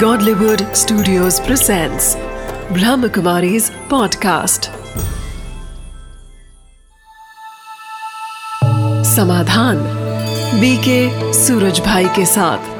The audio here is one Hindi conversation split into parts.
Godlywood Studios presents Brahmakumari's podcast. समाधान बीके सूरज भाई के साथ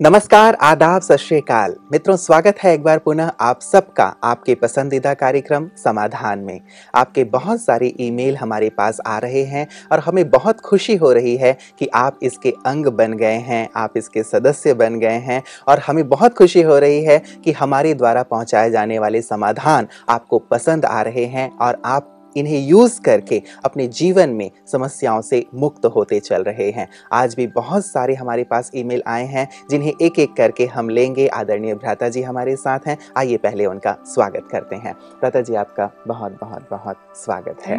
नमस्कार, आदाब, सत मित्रों, स्वागत है एक बार पुनः आप सबका आपके पसंदीदा कार्यक्रम समाधान में। आपके बहुत सारे ईमेल हमारे पास आ रहे हैं और हमें बहुत खुशी हो रही है कि आप इसके अंग बन गए हैं, आप इसके सदस्य बन गए हैं और हमें बहुत खुशी हो रही है कि हमारे द्वारा पहुँचाए जाने वाले समाधान आपको पसंद आ रहे हैं और आप इन्हें यूज़ करके अपने जीवन में समस्याओं से मुक्त होते चल रहे हैं। आज भी बहुत सारे हमारे पास ईमेल आए हैं जिन्हें एक एक करके हम लेंगे। आदरणीय भ्राता जी हमारे साथ हैं। आइए पहले उनका स्वागत करते हैं। भ्राता जी आपका बहुत बहुत बहुत स्वागत है।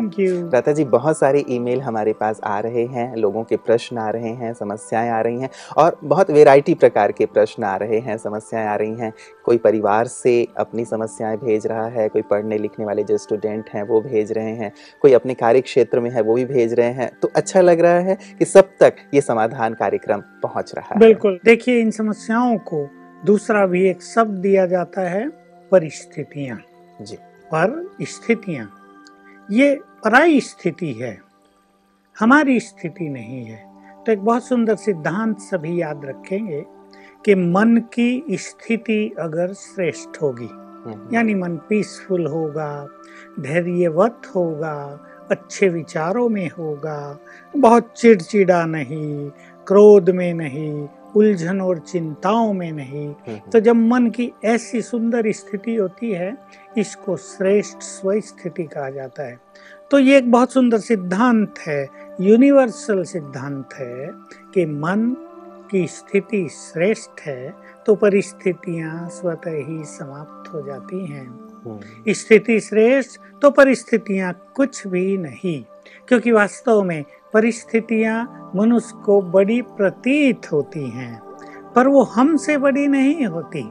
भ्राता जी बहुत सारे ईमेल हमारे पास आ रहे हैं। लोगों के प्रश्न आ रहे हैं समस्याएँ आ रही हैं और बहुत वेराइटी प्रकार के प्रश्न आ रहे हैं समस्याएँ आ रही हैं। कोई परिवार से अपनी समस्याएँ भेज रहा है कोई पढ़ने लिखने वाले जो स्टूडेंट हैं वो भेज रहे हैं कोई अपने कार्य क्षेत्र में है वो भी भेज रहे हैं तो अच्छा लग रहा है कि सब तक ये समाधान कार्यक्रम पहुँच रहा है। बिल्कुल। देखिए इन समस्याओं को दूसरा भी एक शब्द दिया जाता है परिस्थितियाँ। जी। परिस्थितियाँ। ये पराई स्थिति है हमारी स्थिति नहीं है। तो एक बहुत सुंदर सिद्धांत सभी याद रखेंगे कि मन की स्थिति अगर श्रेष्ठ होगी यानी मन पीसफुल होगा धैर्यवत होगा अच्छे विचारों में होगा बहुत चिड़चिड़ा नहीं क्रोध में नहीं उलझन और चिंताओं में नहीं। हम्म, तो जब मन की ऐसी सुंदर स्थिति होती है इसको श्रेष्ठ स्व स्थिति कहा जाता है। तो ये एक बहुत सुंदर सिद्धांत है यूनिवर्सल सिद्धांत है कि मन की स्थिति श्रेष्ठ है तो परिस्थितियाँ स्वतः ही समाप्त हो जाती हैं। हम्म, स्थिति श्रेष्ठ तो परिस्थितियाँ कुछ भी नहीं क्योंकि वास्तव में परिस्थितियाँ मनुष्य को बड़ी प्रतीत होती हैं पर वो हमसे बड़ी नहीं होती।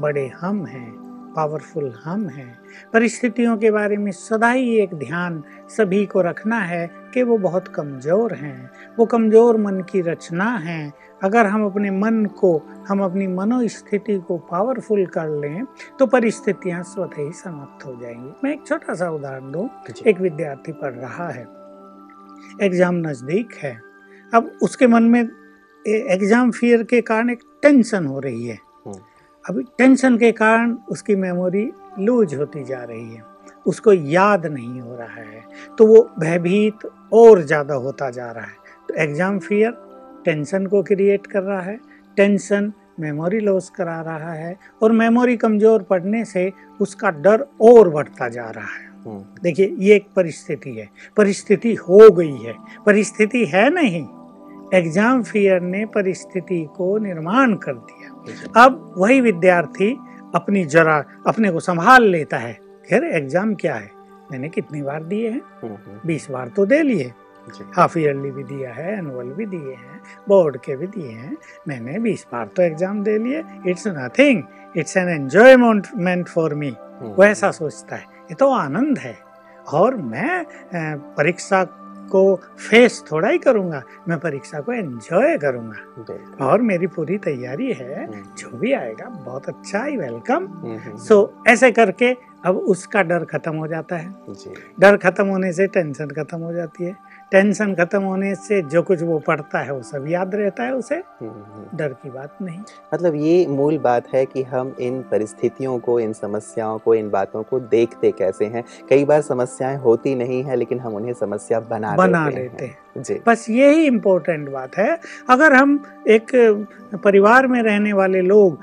बड़े हम हैं पावरफुल हम हैं। परिस्थितियों के बारे में सदा ही एक ध्यान सभी को रखना है कि वो बहुत कमज़ोर हैं। वो कमज़ोर मन की रचना है अगर हम अपने मन को हम अपनी मनोस्थिति को पावरफुल कर लें तो परिस्थितियाँ स्वतः ही समाप्त हो जाएँगी। मैं एक छोटा सा उदाहरण दूँ। एक विद्यार्थी पढ़ रहा है। एग्ज़ाम नज़दीक है। अब उसके मन में एग्ज़ाम फियर के कारण एक टेंशन हो रही है। अभी टेंशन के कारण उसकी मेमोरी लूज होती जा रही है। उसको याद नहीं हो रहा है। तो वो भयभीत और ज़्यादा होता जा रहा है। तो एग्ज़ाम फियर टेंशन को क्रिएट कर रहा है टेंशन मेमोरी लॉस करा रहा है और मेमोरी कमज़ोर पड़ने से उसका डर और बढ़ता जा रहा है। हम्म, देखिए ये एक परिस्थिति है। परिस्थिति हो गई है। परिस्थिति है नहीं। एग्ज़ाम फियर ने परिस्थिति को निर्माण कर दिया। अब वही विद्यार्थी अपनी जरा अपने को संभाल लेता है। खैर एग्ज़ाम क्या है? मैंने कितनी बार दिए हैं? हम्म, हम्म, बीस बार तो दे लिए। हाफ़ ईयरली भी दिया है एनुअल भी दिए हैं बोर्ड के भी दिए हैं। मैंने बीस बार तो एग्ज़ाम दे लिए। It's nothing it's an enjoyment for me hmm, वो ऐसा सोचता है। ये तो आनंद है। और मैं परीक्षा को फेस थोड़ा ही करूँगा। मैं परीक्षा को एंजॉय करूँगा। और मेरी पूरी तैयारी है। हम्म, जो भी आएगा बहुत अच्छा ही वेलकम हम्म, हम्म, सो ऐसे करके अब उसका डर खत्म हो जाता है। डर खत्म होने से टेंशन खत्म हो जाती है। टेंशन खत्म होने से जो कुछ वो पढ़ता है वो सब याद रहता है उसे। हम्म, हम्म, डर की बात नहीं। मतलब ये मूल बात है कि हम इन परिस्थितियों को इन समस्याओं को इन बातों को देखते कैसे हैं। कई बार समस्याएँ होती नहीं है लेकिन हम उन्हें समस्या बना बना लेते हैं। हैं। जी। बस यही इम्पोर्टेंट बात है। अगर हम एक परिवार में रहने वाले लोग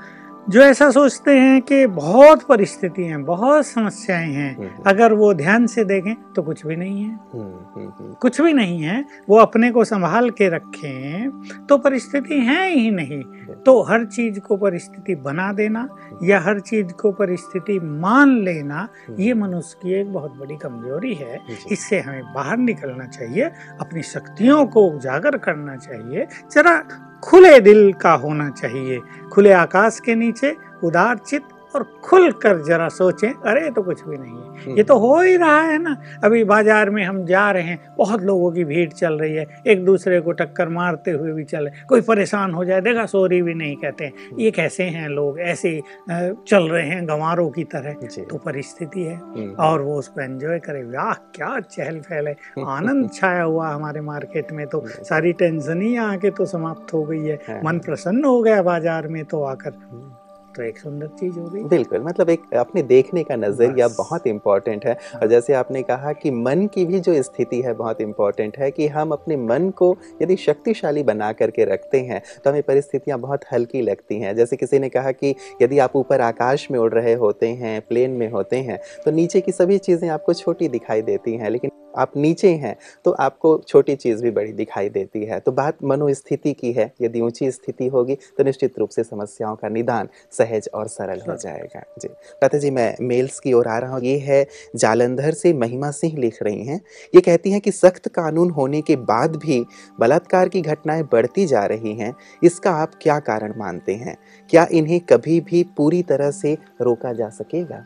जो ऐसा सोचते हैं कि बहुत परिस्थिति हैं बहुत समस्याएँ हैं हम्म, अगर वो ध्यान से देखें तो कुछ भी नहीं है। हम्म, हम्म, हम्म, कुछ भी नहीं है वो अपने को संभाल के रखें तो परिस्थिति है ही नहीं। तो हर चीज़ को परिस्थिति बना देना या हर चीज़ को परिस्थिति मान लेना ये मनुष्य की एक बहुत बड़ी कमज़ोरी है। इससे हमें बाहर निकलना चाहिए अपनी शक्तियों को उजागर करना चाहिए। जरा खुले दिल का होना चाहिए। खुले आकाश के नीचे उदार चित और खुल कर जरा सोचें अरे तो कुछ भी नहीं है। ये तो हो ही रहा है ना। अभी बाज़ार में हम जा रहे हैं बहुत लोगों की भीड़ चल रही है एक दूसरे को टक्कर मारते हुए भी चल रहे कोई परेशान हो जाए देखा सॉरी भी नहीं कहते हैं। ये कैसे हैं लोग? ऐसे चल रहे हैं गंवारों की तरह। तो परिस्थिति है। हम्म। और वो उसको एंजॉय करे। वाह क्या चहल पहल है। आनंद छाया हुआ हमारे मार्केट में तो। सारी टेंशन ही आके तो समाप्त हो गई है। हाँ। मन प्रसन्न हो गया बाज़ार में तो आकर। हम्म। तो एक सुंदर चीज़ हो गई बिल्कुल मतलब एक अपने देखने का नज़रिया बहुत इम्पोर्टेंट है। और जैसे आपने कहा कि मन की भी जो स्थिति है बहुत इम्पोर्टेंट है कि हम अपने मन को यदि शक्तिशाली बना करके रखते हैं तो हमें परिस्थितियाँ बहुत हल्की लगती हैं। जैसे किसी ने कहा कि यदि आप ऊपर आकाश में उड़ रहे होते हैं प्लेन में होते हैं तो नीचे की सभी चीज़ें आपको छोटी दिखाई देती हैं लेकिन आप नीचे हैं तो आपको छोटी चीज़ भी बड़ी दिखाई देती है। तो बात मनोस्थिति की है। यदि ऊँची स्थिति होगी तो निश्चित रूप से समस्याओं का निदान सहज और सरल हो जाएगा। जी। कहते जी मैं मेल्स की ओर आ रहा हूँ। ये है जालंधर से महिमा सिंह लिख रही हैं। ये कहती हैं कि सख्त कानून होने के बाद भी बलात्कार की घटनाएँ बढ़ती जा रही हैं। इसका आप क्या कारण मानते हैं? क्या इन्हें कभी भी पूरी तरह से रोका जा सकेगा?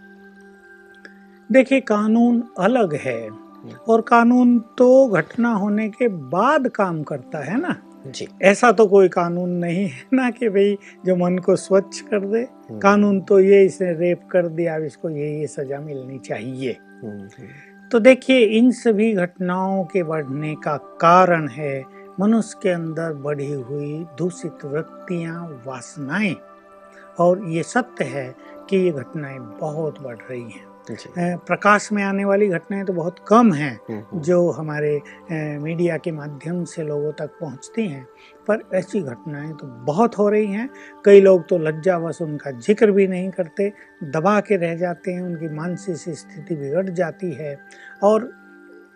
देखिए कानून अलग है और कानून तो घटना होने के बाद काम करता है ना? जी। ऐसा तो कोई कानून नहीं है ना कि भाई जो मन को स्वच्छ कर दे। हम्म। कानून तो ये इसने रेप कर दिया अब इसको ये ये सजा मिलनी चाहिए। हम्म। तो देखिए इन सभी घटनाओं के बढ़ने का कारण है मनुष्य के अंदर बढ़ी हुई दूषित वृत्तियाँ वासनाएँ। और ये सत्य है कि ये घटनाएँ बहुत बढ़ रही हैं। प्रकाश में आने वाली घटनाएँ तो बहुत कम हैं हम्म, हम्म। जो हमारे मीडिया के माध्यम से लोगों तक पहुँचती हैं पर ऐसी घटनाएँ तो बहुत हो रही हैं कई लोग तो लज्जावश उनका ज़िक्र भी नहीं करते दबा के रह जाते हैं उनकी मानसिक स्थिति बिगड़ जाती है और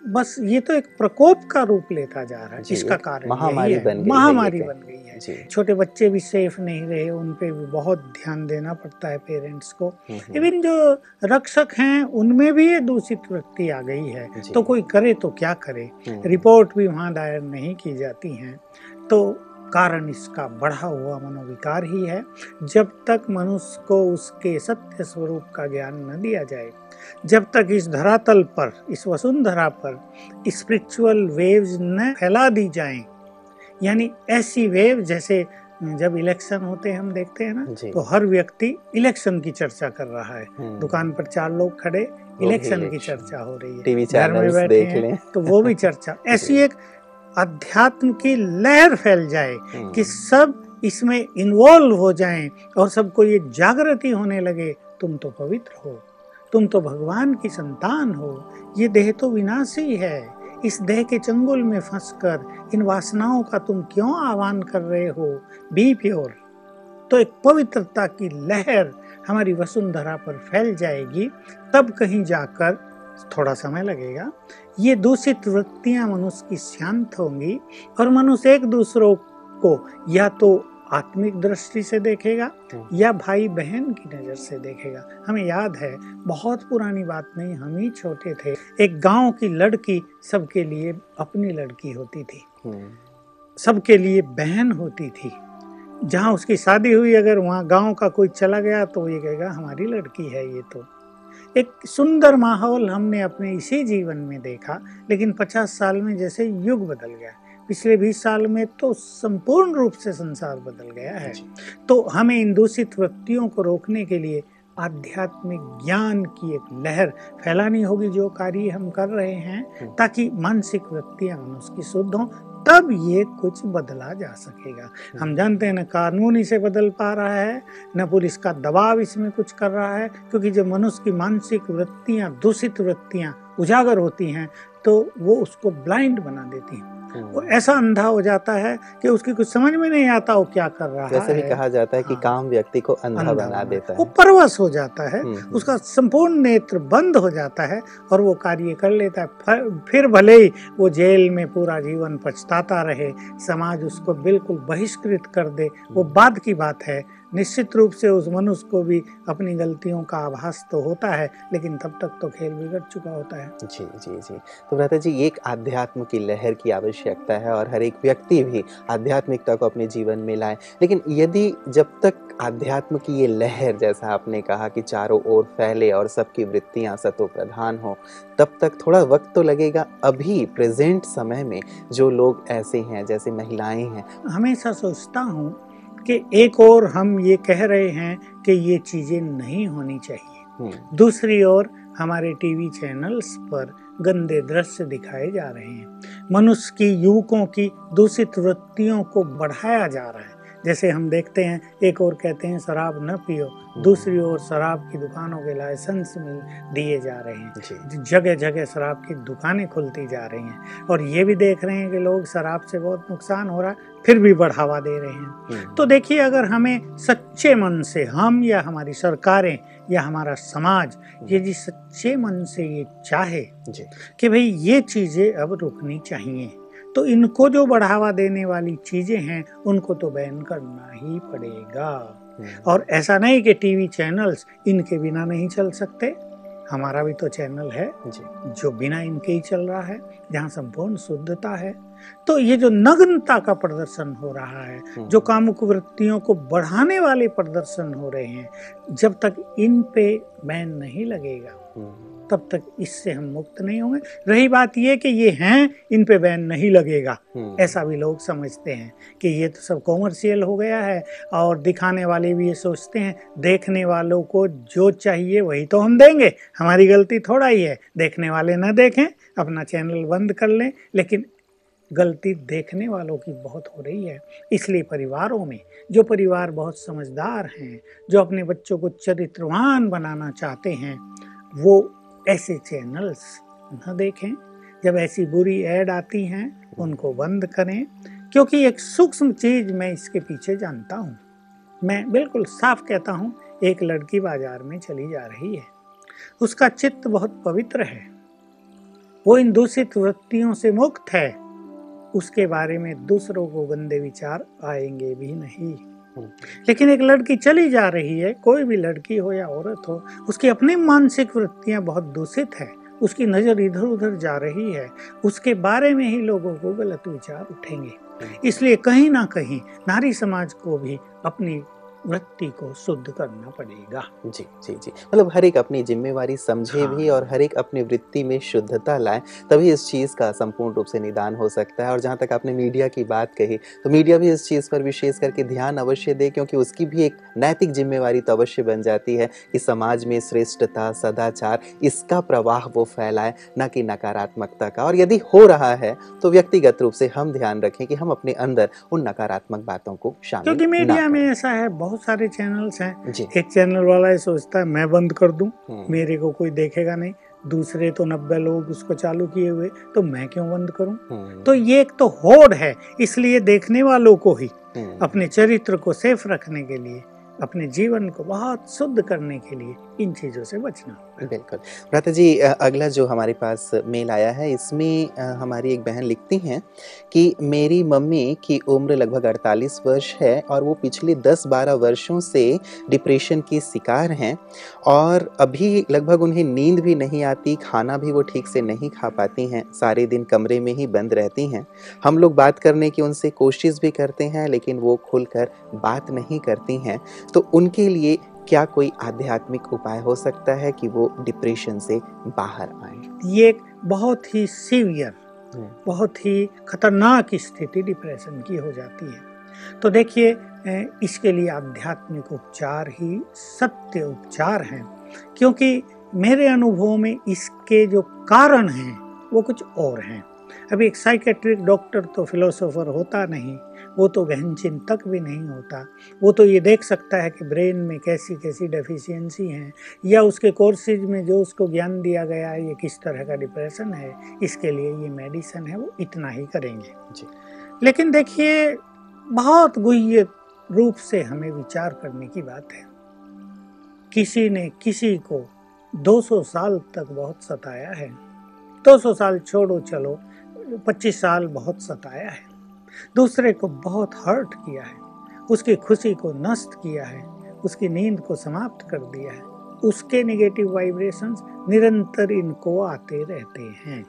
बस ये तो एक प्रकोप का रूप लेता जा रहा है जिसका कारण महामारी बन गई महामारी बन गई है। छोटे बच्चे भी सेफ़ नहीं रहे उन पे भी बहुत ध्यान देना पड़ता है पेरेंट्स को। Even hmm, hmm. जो रक्षक हैं उनमें भी ये दूषित वृत्ति आ गई है। तो कोई करे तो क्या करे? हम्म। रिपोर्ट भी वहाँ दायर नहीं की जाती हैं। तो कारण इसका बढ़ा हुआ मनोविकार ही है। जब तक मनुष्य को उसके सत्य स्वरूप का ज्ञान न दिया जाए जब तक इस धरातल पर इस वसुंधरा पर स्पिरिचुअल वेव्स न फैला दी जाएँ यानी ऐसी वेव जैसे जब इलेक्शन होते हैं हम देखते हैं ना तो हर व्यक्ति इलेक्शन की चर्चा कर रहा है। हम्म। दुकान पर चार लोग खड़े इलेक्शन की चर्चा हो रही है। टीवी घर में बैठे हैं तो वो भी चर्चा। ऐसी एक अध्यात्म की लहर फैल जाए हम्म। कि सब इसमें इन्वॉल्व हो जाएँ और सबको ये जागृति होने लगे तुम तो पवित्र हो। तुम तो भगवान की संतान हो। ये देह तो विनाशी है। इस देह के चंगुल में फंसकर इन वासनाओं का तुम क्यों आह्वान कर रहे हो? Be pure. तो एक पवित्रता की लहर हमारी वसुंधरा पर फैल जाएगी। तब कहीं जाकर, थोड़ा समय लगेगा, ये दूषित वृत्तियाँ मनुष्य की शांत होंगी और मनुष्य एक दूसरों को या तो आत्मिक दृष्टि से देखेगा हम्म। या भाई बहन की नज़र से देखेगा। हमें याद है बहुत पुरानी बात नहीं हम ही छोटे थे। एक गाँव की लड़की सबके लिए अपनी लड़की होती थी। हम्म। सबके लिए बहन होती थी। जहाँ उसकी शादी हुई अगर वहाँ गाँव का कोई चला गया तो ये कहेगा हमारी लड़की है ये तो। एक सुंदर माहौल हमने अपने इसी जीवन में देखा लेकिन पचास साल में जैसे युग बदल गया। पिछले बीस साल में तो संपूर्ण रूप से संसार बदल गया है तो हमें इन दूषित वृत्तियों को रोकने के लिए आध्यात्मिक ज्ञान की एक लहर फैलानी होगी जो कार्य हम कर रहे हैं हम्म। ताकि मानसिक वृत्तियाँ मनुष्य की शुद्ध हों तब ये कुछ बदला जा सकेगा हम्म। हम जानते हैं न कानून इसे बदल पा रहा है न पुलिस का दबाव इसमें कुछ कर रहा है क्योंकि जब मनुष्य की मानसिक वृत्तियाँ दूषित वृत्तियाँ उजागर होती हैं तो वो उसको ब्लाइंड बना देती हैं वो ऐसा अंधा हो जाता है कि उसकी कुछ समझ में नहीं आता वो क्या कर रहा जैसे है। जैसे भी कहा जाता है कि हाँ, काम व्यक्ति को अंधा, अंधा बना देता है। वो परवश हो जाता है हम्म, हम्म। उसका संपूर्ण नेत्र बंद हो जाता है और वो कार्य कर लेता है। फिर भले ही वो जेल में पूरा जीवन पछताता रहे समाज उसको बिल्कुल बहिष्कृत कर दे वो हम्म। बाद की बात है। निश्चित रूप से उस मनुष्य को भी अपनी गलतियों का आभास तो होता है लेकिन तब तक तो खेल बिगड़ चुका होता है। जी जी जी। तो भ्राता जी एक आध्यात्म की लहर की आवश्यकता है और हर एक व्यक्ति भी आध्यात्मिकता को अपने जीवन में लाए। लेकिन यदि जब तक आध्यात्म की ये लहर जैसा आपने कहा कि चारों ओर फैले और सबकी वृत्तियाँ सतो प्रधान हो तब तक थोड़ा वक्त तो लगेगा। अभी प्रेजेंट समय में जो लोग ऐसे हैं जैसे महिलाएँ हैं। हमेशा सोचता हूँ कि एक और हम ये कह रहे हैं कि ये चीज़ें नहीं होनी चाहिए। हम्म, दूसरी ओर हमारे टीवी चैनल्स पर गंदे दृश्य दिखाए जा रहे हैं। मनुष्य की युवकों की दूषित वृत्तियों को बढ़ाया जा रहा है। जैसे हम देखते हैं एक और कहते हैं शराब न पियो। दूसरी ओर शराब की दुकानों के लाइसेंस मिल दिए जा रहे हैं। जगह जगह शराब की दुकानें खुलती जा रही हैं। और ये भी देख रहे हैं कि लोग शराब से बहुत नुकसान हो रहा है। फिर भी बढ़ावा दे रहे हैं। हम्म, तो देखिए अगर हमें सच्चे मन से हम या हमारी सरकारें या हमारा समाज यदि सच्चे मन से ये चाहे कि भाई ये चीज़ें अब रुकनी चाहिए तो इनको जो बढ़ावा देने वाली चीज़ें हैं उनको तो बैन करना ही पड़ेगा। हम्म, और ऐसा नहीं कि टीवी चैनल्स इनके बिना नहीं चल सकते हमारा भी तो चैनल है जो बिना इनके ही चल रहा है जहाँ संपूर्ण शुद्धता है तो ये जो नग्नता का प्रदर्शन हो रहा है हम्म, जो कामुक वृत्तियों को बढ़ाने वाले प्रदर्शन हो रहे हैं जब तक इन पे बैन नहीं लगेगा हम्म, तब तक इससे हम मुक्त नहीं होंगे। रही बात ये कि ये हैं इन पे बैन नहीं लगेगा। हम्म, ऐसा भी लोग समझते हैं कि ये तो सब कॉमर्शियल हो गया है और दिखाने वाले भी ये सोचते हैं देखने वालों को जो चाहिए वही तो हम देंगे। हमारी गलती थोड़ा ही है देखने वाले ना देखें अपना चैनल बंद कर लें लेकिन गलती देखने वालों की बहुत हो रही है। इसलिए परिवारों में, जो परिवार बहुत समझदार हैं, जो अपने बच्चों को चरित्रवान बनाना चाहते हैं, वो ऐसे चैनल्स न देखें। जब ऐसी बुरी ऐड आती हैं, उनको बंद करें, क्योंकि एक सूक्ष्म चीज़ मैं इसके पीछे जानता हूँ। मैं बिल्कुल साफ़ कहता हूँ, एक लड़की बाज़ार में चली जा रही है। उसका चित्त बहुत पवित्र है। वो इन दूषित वृत्तियों से मुक्त है। उसके बारे में दूसरों को गंदे विचार आएँगे भी नहीं। हम्म, लेकिन एक लड़की चली जा रही है कोई भी लड़की हो या औरत हो उसकी अपनी मानसिक वृत्तियाँ बहुत दूषित है उसकी नज़र इधर उधर जा रही है उसके बारे में ही लोगों को गलत विचार उठेंगे। इसलिए कहीं ना कहीं नारी समाज को भी अपनी वृत्ति को शुद्ध करना पड़ेगा। जी जी जी। मतलब हर एक अपनी जिम्मेवारी समझे हाँ। भी और हर एक अपनी वृत्ति में शुद्धता लाए तभी इस चीज़ का संपूर्ण रूप से निदान हो सकता है। और जहाँ तक आपने मीडिया की बात कही तो मीडिया भी इस चीज़ पर विशेष करके ध्यान अवश्य दे क्योंकि उसकी भी एक नैतिक जिम्मेवारी तो अवश्य बन जाती है कि समाज में श्रेष्ठता सदाचार इसका प्रवाह वो फैलाए न कि नकारात्मकता का। और यदि हो रहा है तो व्यक्तिगत रूप से हम ध्यान रखें कि हम अपने अंदर उन नकारात्मक बातों को शामिल क्योंकि मीडिया में ऐसा है बहुत सारे चैनल्स हैं। एक चैनल वाला ये सोचता है मैं बंद कर दूँ हम्म, मेरे को कोई देखेगा नहीं। दूसरे तो नब्बे लोग उसको चालू किए हुए तो मैं क्यों बंद करूँ? हम्म, तो ये एक तो होड़ है इसलिए देखने वालों को ही हम्म, अपने चरित्र को सेफ़ रखने के लिए अपने जीवन को बहुत शुद्ध करने के लिए। इन चीज़ों से बचना। बिल्कुल। भ्राता जी अगला जो हमारे पास मेल आया है, इसमें हमारी एक बहन लिखती हैं कि मेरी मम्मी की उम्र लगभग 48 वर्ष है और वो पिछले 10-12 वर्षों से डिप्रेशन की शिकार हैं और अभी लगभग उन्हें नींद भी नहीं आती, खाना भी वो ठीक से नहीं खा पाती हैं, सारे दिन कमरे में ही बंद रहती हैं। हम लोग बात करने की उनसे कोशिश भी करते हैं, लेकिन वो खुलकर बात नहीं करती हैं। तो उनके लिए क्या कोई आध्यात्मिक उपाय हो सकता है कि वो डिप्रेशन से बाहर आए? ये एक बहुत ही सीवियर हम्म। बहुत ही खतरनाक स्थिति डिप्रेशन की हो जाती है। तो देखिए इसके लिए आध्यात्मिक उपचार ही सत्य उपचार हैं क्योंकि मेरे अनुभव में इसके जो कारण हैं वो कुछ और हैं। अभी एक साइकेट्रिक डॉक्टर तो फिलोसोफर होता नहीं वो तो गहन चिंतक भी नहीं होता। वो तो ये देख सकता है कि ब्रेन में कैसी कैसी डेफिशिएंसी हैं या उसके कोर्सेज में जो उसको ज्ञान दिया गया है ये किस तरह का डिप्रेशन है इसके लिए ये मेडिसिन है वो इतना ही करेंगे। जी। लेकिन देखिए बहुत गुह्य रूप से हमें विचार करने की बात है। किसी ने किसी को 200 साल तक बहुत सताया है। 200 साल छोड़ो चलो 25 साल बहुत सताया है। दूसरे को बहुत हर्ट किया है, उसकी खुशी को नष्ट किया है, उसकी नींद को समाप्त कर दिया है। उसके नेगेटिव वाइब्रेशंस निरंतर इनको आते रहते हैं।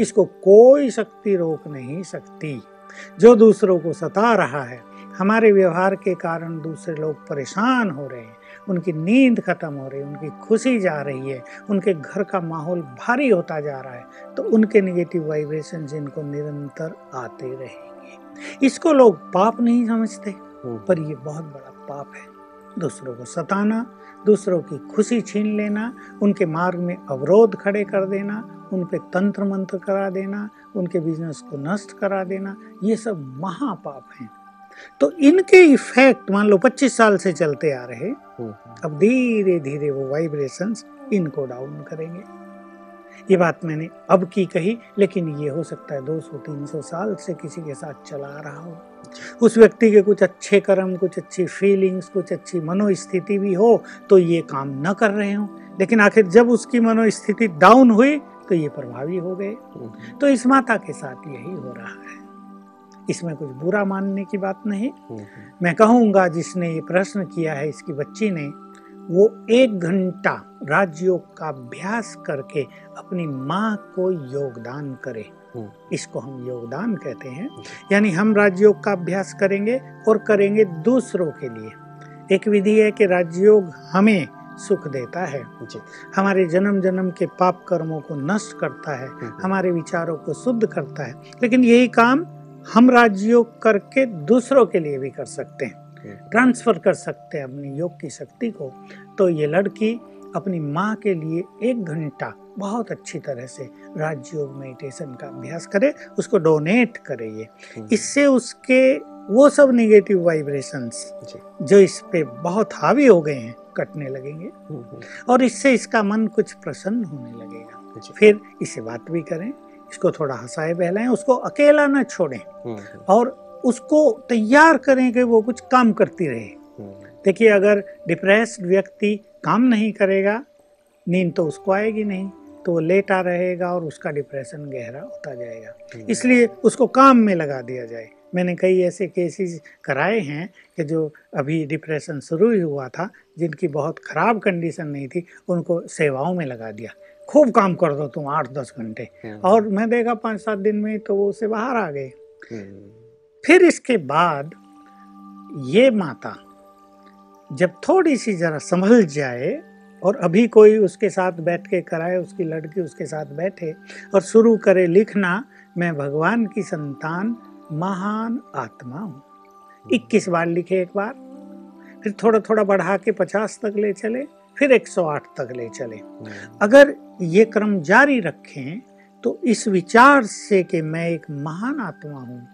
इसको कोई शक्ति रोक नहीं सकती। जो दूसरों को सता रहा है, हमारे व्यवहार के कारण दूसरे लोग परेशान हो रहे हैं, उनकी नींद खत्म हो रही है, उनकी खुशी जा रही है, उनके घर का माहौल भारी होता जा रहा है तो उनके निगेटिव वाइब्रेशन इनको निरंतर आते रहेंगे। इसको लोग पाप नहीं समझते हम्म, पर ये बहुत बड़ा पाप है। दूसरों को सताना दूसरों की खुशी छीन लेना उनके मार्ग में अवरोध खड़े कर देना उन पे तंत्र मंत्र करा देना उनके बिज़नेस को नष्ट करा देना ये सब महापाप हैं। तो इनके इफ़ेक्ट मान लो 25 साल से चलते आ रहे हम्म, अब धीरे धीरे वो वाइब्रेशंस इनको डाउन करेंगे। ये बात मैंने अब की कही लेकिन ये हो सकता है 200-300 साल से किसी के साथ चला रहा हो। उस व्यक्ति के कुछ अच्छे कर्म कुछ अच्छी फीलिंग्स कुछ अच्छी मनोस्थिति भी हो तो ये काम न कर रहे हो। लेकिन आखिर जब उसकी मनोस्थिति डाउन हुई तो ये प्रभावी हो गए। तो इस माता के साथ यही हो रहा है। इसमें कुछ बुरा मानने की बात नहीं। हम्म, मैं कहूँगा जिसने ये प्रश्न किया है इसकी बच्ची ने वो एक घंटा राजयोग का अभ्यास करके अपनी माँ को योगदान करे। हम्म। इसको हम योगदान कहते हैं। यानी हम राजयोग का अभ्यास करेंगे और करेंगे दूसरों के लिए। एक विधि है कि राजयोग हमें सुख देता है। हमारे जन्म जन्म के पाप कर्मों को नष्ट करता है। हम्म, हमारे विचारों को शुद्ध करता है। लेकिन यही काम हम राजयोग करके दूसरों के लिए भी कर सकते हैं। हम्म, ट्रांसफ़र कर सकते हैं अपनी योग की शक्ति को तो ये लड़की अपनी माँ के लिए एक घंटा बहुत अच्छी तरह से राजयोग मेडिटेशन का अभ्यास करे उसको डोनेट करे ये। हम्म, इससे उसके वो सब निगेटिव वाइब्रेशंस जो। इस पे बहुत हावी हो गए हैं कटने लगेंगे। हम्म, हम्म, और इससे इसका मन कुछ प्रसन्न होने लगेगा। फिर इससे बात भी करें इसको थोड़ा हंसाए बहलाएँ उसको अकेला ना छोड़ें। और उसको तैयार करें कि वो कुछ काम करती रहे। हम्म, देखिए अगर डिप्रेस्ड व्यक्ति काम नहीं करेगा नींद तो उसको आएगी नहीं तो वो लेटा रहेगा और उसका डिप्रेशन गहरा होता जाएगा। हम्म, इसलिए उसको काम में लगा दिया जाए। मैंने कई ऐसे केसेस कराए हैं कि जो अभी डिप्रेशन शुरू ही हुआ था जिनकी बहुत ख़राब कंडीशन नहीं थी उनको सेवाओं में लगा दिया। खूब काम कर दो तुम आठ दस घंटे। हम्म, और मैं देखा पाँच सात दिन में तो वो उससे बाहर आ गए। फिर इसके बाद ये माता जब थोड़ी सी जरा संभल जाए और अभी कोई उसके साथ बैठ के कराए उसकी लड़की उसके साथ बैठे और शुरू करे लिखना मैं भगवान की संतान महान आत्मा हूँ। इक्कीस बार लिखे एक बार फिर थोड़ा थोड़ा बढ़ा के पचास तक ले चले फिर 108 तक ले चले। हम्म, अगर ये क्रम जारी रखें तो इस विचार से कि मैं एक महान आत्मा हूँ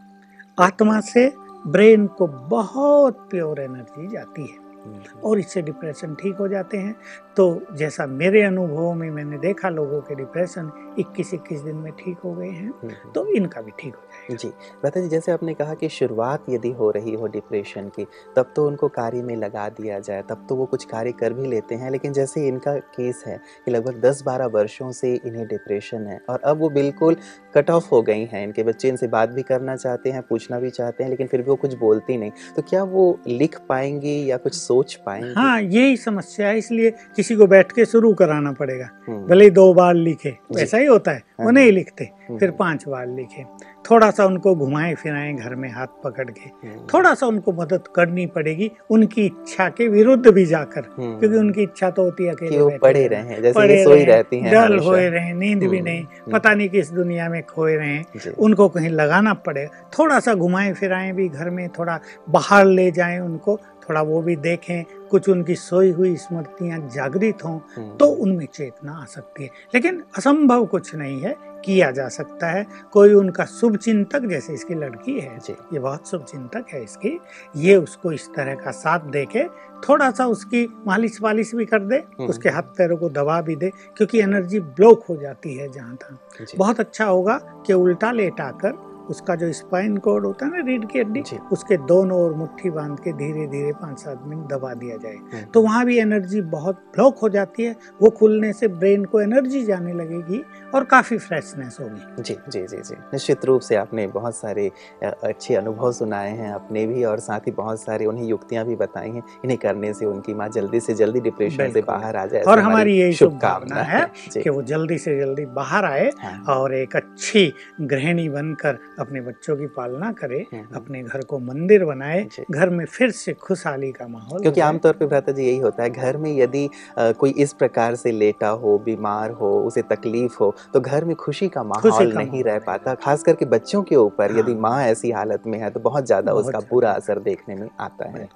आत्मा से ब्रेन को बहुत प्योर एनर्जी जाती है हम्म, और इससे डिप्रेशन ठीक हो जाते हैं। तो जैसा मेरे अनुभव में मैंने देखा लोगों के डिप्रेशन 21-21 दिन में ठीक हो गए हैं। हम्म, हम्म। तो इनका भी ठीक हो जाएगा। जी लता जी जैसे आपने कहा कि शुरुआत यदि हो रही हो डिप्रेशन की तब तो उनको कार्य में लगा दिया जाए तब तो वो कुछ कार्य कर भी लेते हैं लेकिन जैसे इनका केस है कि लगभग 10-12 वर्षों से इन्हें डिप्रेशन है और अब वो बिल्कुल कट ऑफ़ हो गई हैं इनके बच्चे इनसे बात भी करना चाहते हैं पूछना भी चाहते हैं लेकिन फिर भी वो कुछ बोलती नहीं। तो क्या वो लिख पाएँगी या कुछ सोच पाएँगी? हाँ यही समस्या है इसलिए किसी को बैठ के शुरू कराना पड़ेगा। हम्म, भले ही दो बार लिखे ऐसा ही होता है वो हाँ। नहीं लिखते हम्म, फिर पाँच बार लिखे। थोड़ा सा उनको घुमाए फिराए घर में हाथ पकड़ के। हम्म, थोड़ा सा उनको मदद करनी पड़ेगी उनकी इच्छा के विरुद्ध भी जाकर हम्म, क्योंकि उनकी इच्छा तो होती है अकेले वो पड़े। रहे जैसे पड़े सोई रहें, रहती हैं डल। होए रहे नींद भी हम्म, नहीं। पता नहीं किस दुनिया में खोए रहे जी, उनको कहीं लगाना पड़ेगा थोड़ा सा घुमाएँ फिराएँ भी घर में थोड़ा बाहर ले जाएँ उनको थोड़ा वो भी देखें कुछ उनकी सोई हुई स्मृतियाँ जागृत हों तो उनमें चेतना आ सकती है। लेकिन असंभव कुछ नहीं है किया जा सकता है। कोई उनका शुभ चिंतक जैसे इसकी लड़की है जी। ये बहुत शुभ चिंतक है इसकी ये उसको इस तरह का साथ दे के थोड़ा सा उसकी मालिश वालिश भी कर दे हम्म। उसके हाथ पैरों को दबा भी दे क्योंकि एनर्जी ब्लॉक हो जाती है जहाँ तक। बहुत अच्छा होगा कि उल्टा लेटा कर उसका जो स्पाइन कोड होता है ना रीढ़ की हड्डी उसके दोनों ओर मुट्ठी बाँध के धीरे धीरे पाँच सात मिनट दबा दिया जाए। हम्म, तो वहाँ भी एनर्जी बहुत ब्लॉक हो जाती है वो खुलने से ब्रेन को एनर्जी जाने लगेगी और काफ़ी फ्रेशनेस होगी। जी जी जी जी। निश्चित रूप से आपने बहुत सारे अच्छे अनुभव सुनाए हैं अपने भी और साथ ही बहुत सारे उन्हें युक्तियाँ भी बताई हैं इन्हें करने से उनकी माँ जल्दी से जल्दी डिप्रेशन से बाहर आ जाए और हमारी यही शुभकामना है कि वो जल्दी से जल्दी बाहर आए हाँ, और एक अच्छी गृहिणी बनकर अपने बच्चों की पालना करे हम्म, हम्म। अपने घर को मंदिर बनाए घर में फिर से खुशहाली का माहौल क्योंकि आमतौर पर भ्राता जी यही होता है घर में यदि कोई इस प्रकार से लेटा हो बीमार हो उसे तकलीफ़ हो तो घर में खुशी का माहौल नहीं रह पाता खास करके बच्चों के ऊपर हाँ। यदि माँ ऐसी हालत में है तो बहुत ज़्यादा उसका बुरा असर देखने में आता है।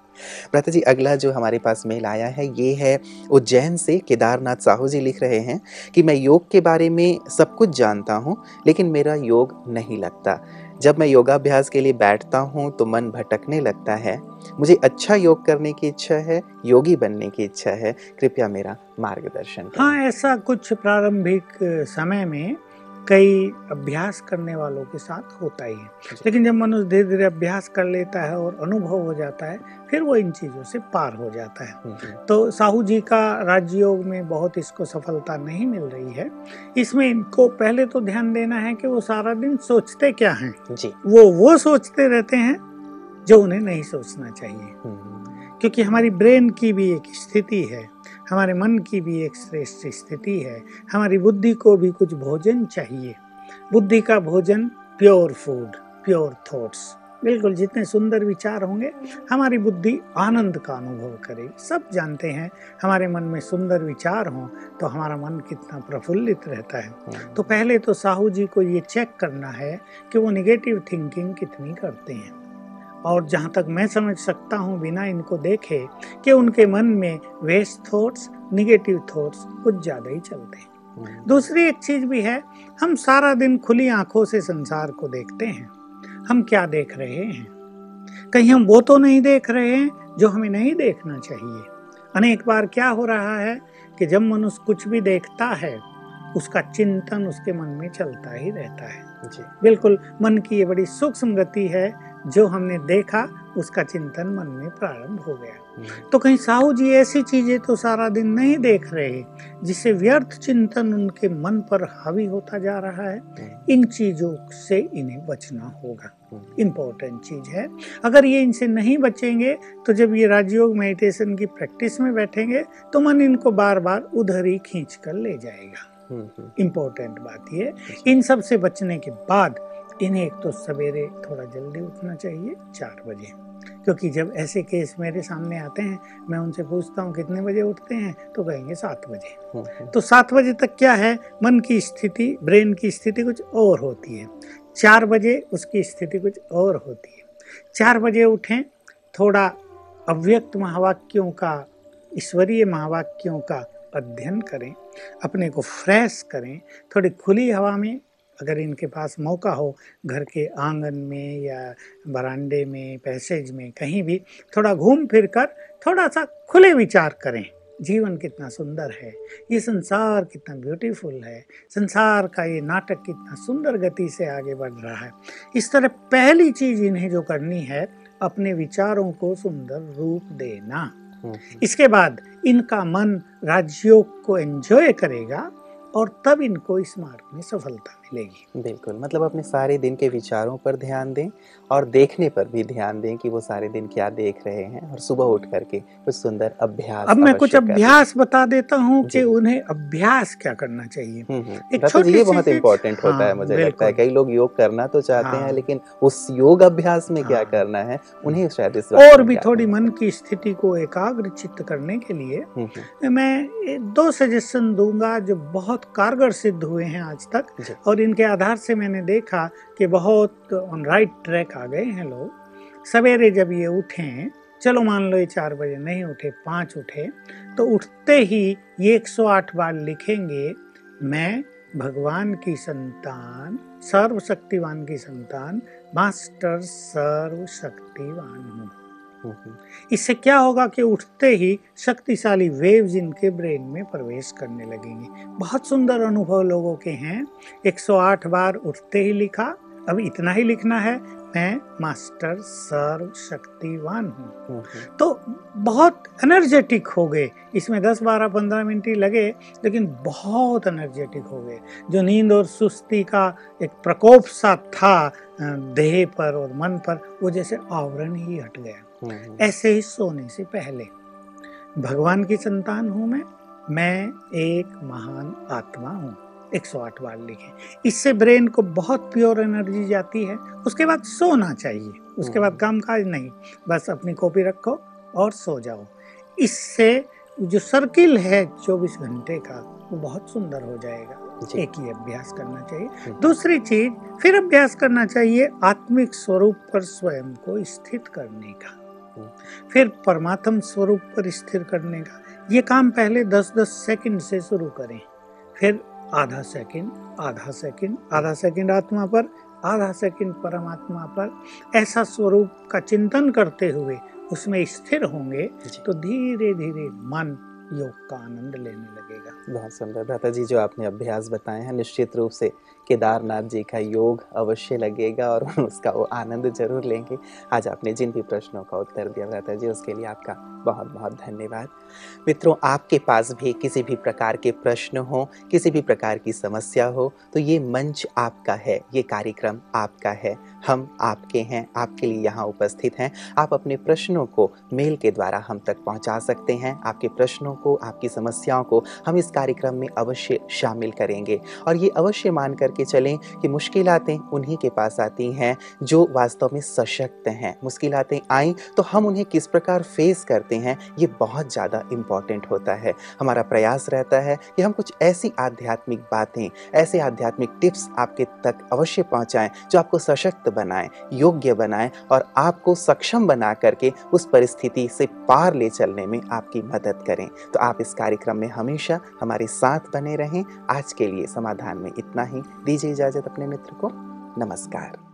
भ्राता जी, अगला जो हमारे पास मेल आया है, ये है उज्जैन से केदारनाथ साहू जी लिख रहे हैं कि मैं योग के बारे में सब कुछ जानता हूँ, लेकिन मेरा योग नहीं लगता। जब मैं योगाभ्यास के लिए बैठता हूँ तो मन भटकने लगता है। मुझे अच्छा योग करने की इच्छा है, योगी बनने की इच्छा है। कृपया मेरा मार्गदर्शन हाँ ऐसा कुछ प्रारंभिक समय में कई अभ्यास करने वालों के साथ होता ही है। लेकिन जब मनुष्य धीरे धीरे अभ्यास कर लेता है और अनुभव हो जाता है फिर वो इन चीज़ों से पार हो जाता है। हम्म, हम्म, तो साहू जी का राजयोग में बहुत इसको सफलता नहीं मिल रही है। इसमें इनको पहले तो ध्यान देना है कि वो सारा दिन सोचते क्या हैं? जी। वो वो सोचते रहते हैं जो उन्हें नहीं सोचना चाहिए। हम्म, क्योंकि हमारी ब्रेन की भी एक स्थिति है। हमारे मन की भी एक श्रेष्ठ स्थिति है। हमारी बुद्धि को भी कुछ भोजन चाहिए। बुद्धि का भोजन प्योर फ़ूड प्योर थॉट्स बिल्कुल जितने सुंदर विचार होंगे हमारी बुद्धि आनंद का अनुभव करेगी सब जानते हैं हमारे मन में सुंदर विचार हों तो हमारा मन कितना प्रफुल्लित रहता है। हम्म, तो पहले तो साहू जी को ये चेक करना है कि वो निगेटिव थिंकिंग कितनी करते हैं। और जहाँ तक मैं समझ सकता हूँ बिना इनको देखे कि उनके मन में वेस्ट थॉट्स निगेटिव थॉट्स कुछ ज़्यादा ही चलते हैं। हम्म, दूसरी एक चीज़ भी है हम सारा दिन खुली आँखों से संसार को देखते हैं। हम क्या देख रहे हैं? कहीं हम वो तो नहीं देख रहे हैं जो हमें नहीं देखना चाहिए। अनेक बार क्या हो रहा है कि जब मनुष्य कुछ भी देखता है उसका चिंतन उसके मन में चलता ही रहता है। जी। बिल्कुल मन की ये बड़ी सूक्ष्म गति है जो हमने देखा उसका चिंतन मन में प्रारंभ हो गया। हम्म, तो कहीं साहू जी ऐसी चीज़ें तो सारा दिन नहीं देख रहे जिससे व्यर्थ चिंतन उनके मन पर हावी होता जा रहा है हम्म, इन चीज़ों से इन्हें बचना होगा। हम्म, इम्पोर्टेंट चीज़ है। अगर ये इनसे नहीं बचेंगे तो जब ये राजयोग मेडिटेशन की प्रैक्टिस में बैठेंगे तो मन इनको बार बार उधर ही खींच कर ले जाएगा। हम्म, हम्म, इम्पोर्टेंट बात ये इन सबसे बचने के बाद इन्हें एक तो सवेरे थोड़ा जल्दी उठना चाहिए चार बजे। क्योंकि जब ऐसे केस मेरे सामने आते हैं मैं उनसे पूछता हूँ कितने बजे उठते हैं? तो कहेंगे सात बजे। तो सात बजे तक क्या है? मन की स्थिति ब्रेन की स्थिति कुछ और होती है। चार बजे उसकी स्थिति कुछ और होती है। चार बजे उठें थोड़ा अव्यक्त महावाक्यों का ईश्वरीय महावाक्यों का अध्ययन करें। अपने को फ्रेश करें। थोड़ी खुली हवा में अगर इनके पास मौका हो, घर के आँगन में या बरांडे में, पैसेज में, कहीं भी, थोड़ा घूम फिर कर थोड़ा सा खुले विचार करें। जीवन कितना सुंदर है। ये संसार कितना ब्यूटीफुल है। संसार का ये नाटक कितना सुंदर गति से आगे बढ़ रहा है। इस तरह पहली चीज़ इन्हें जो करनी है, अपने विचारों को सुंदर रूप देना। इसके बाद इनका मन राजयोग को एंजॉय करेगा और तब इनको इस मार्ग में सफलता मिलेगी बिल्कुल मतलब अपने सारे दिन के विचारों पर ध्यान दें और देखने पर भी ध्यान दें कि वो सारे दिन क्या देख रहे हैं और सुबह उठ करके कुछ सुंदर अभ्यास अब मैं कुछ अभ्यास बता देता हूँ कि उन्हें अभ्यास क्या करना चाहिए हम्म, हम्म। एक ये बहुत इम्पोर्टेंट होता है हाँ, मुझे लगता है कई लोग योग करना तो चाहते हैं हाँ। लेकिन उस योग अभ्यास में क्या हाँ। करना है उन्हें शायद इस और भी थोड़ी मन की स्थिति को एकाग्र चित्त करने के लिए। हम्म, मैं दो सजेशन दूँगा जो बहुत कारगर सिद्ध हुए हैं आज तक जी। और इनके आधार से मैंने देखा कि बहुत ऑन राइट ट्रैक आ गए हैं लोग। सवेरे जब ये उठें, चलो मान लो ये चार बजे नहीं उठे, पाँच उठे तो उठते ही ये 108 बार लिखेंगे, मैं भगवान की संतान, सर्वशक्तिवान की संतान, मास्टर सर्वशक्तिवान हूँ। इससे क्या होगा कि उठते ही शक्तिशाली वेव्स इनके ब्रेन में प्रवेश करने लगेंगे। बहुत सुंदर अनुभव लोगों के हैं। 108 बार उठते ही लिखा। अब इतना ही लिखना है। मैं मास्टर सर्व शक्तिवान हूँ। हम्म, हम्म, तो बहुत एनर्जेटिक हो गए। इसमें 10 12 15 मिनट ही लगे लेकिन बहुत एनर्जेटिक हो गए। जो नींद और सुस्ती का एक प्रकोप सा था देह पर और मन पर वो जैसे आवरण ही हट गया। हम्म, हम्म, ऐसे ही सोने से पहले। भगवान की संतान हूँ मैं मैं एक महान आत्मा हूँ। 108 बार लिखें। इससे ब्रेन को बहुत प्योर एनर्जी जाती है। उसके बाद सोना चाहिए। उसके बाद काम काज नहीं। बस अपनी कॉपी रखो और सो जाओ। इससे जो सर्किल है 24 घंटे का वो बहुत सुंदर हो जाएगा। एक ही अभ्यास करना चाहिए। हम्म, दूसरी चीज़ फिर अभ्यास करना चाहिए आत्मिक स्वरूप पर स्वयं को स्थित करने का। फिर परमात्म स्वरूप पर स्थिर करने का। ये काम पहले 10-10 सेकंड से शुरू करें फिर आधा सेकंड आधा सेकंड आधा सेकंड आत्मा पर आधा सेकंड परमात्मा पर। ऐसा स्वरूप का चिंतन करते हुए उसमें स्थिर होंगे तो धीरे धीरे मन योग का आनंद लेने लगेगा। बहुत सुंदर। भ्राता जी जो आपने अभ्यास बताए हैं निश्चित रूप से केदारनाथ जी का योग अवश्य लगेगा और उसका वो आनंद ज़रूर लेंगे। आज आपने जिन भी प्रश्नों का उत्तर दिया भ्राता जी, उसके लिए आपका बहुत बहुत धन्यवाद। मित्रों, आपके पास भी किसी भी प्रकार के प्रश्न हो, किसी भी प्रकार की समस्या हो तो ये मंच आपका है, ये कार्यक्रम आपका है, हम आपके हैं, आपके लिए यहाँ उपस्थित हैं। आप अपने प्रश्नों को मेल के द्वारा हम तक पहुँचा सकते हैं। आपके प्रश्नों को, आपकी समस्याओं को हम इस कार्यक्रम में अवश्य शामिल करेंगे। और ये अवश्य मान करके चलें कि मुश्किलातें उन्हीं के पास आती हैं जो वास्तव में सशक्त हैं। मुश्किलातें आईं तो हम उन्हें किस प्रकार फेस करते हैं, ये बहुत ज़्यादा इंपॉर्टेंट होता है। हमारा प्रयास रहता है कि हम कुछ ऐसी आध्यात्मिक बातें, ऐसे आध्यात्मिक टिप्स आपके तक अवश्य पहुंचाएँ, जो आपको सशक्त बनाएँ, योग्य बनाएँ और आपको सक्षम बना करके उस परिस्थिति से पार ले चलने में आपकी मदद करें। तो आप इस कार्यक्रम में हमेशा हमारे साथ बने रहें। आज के लिए समाधान में इतना ही। दीजिए इजाज़त अपने मित्र को। नमस्कार।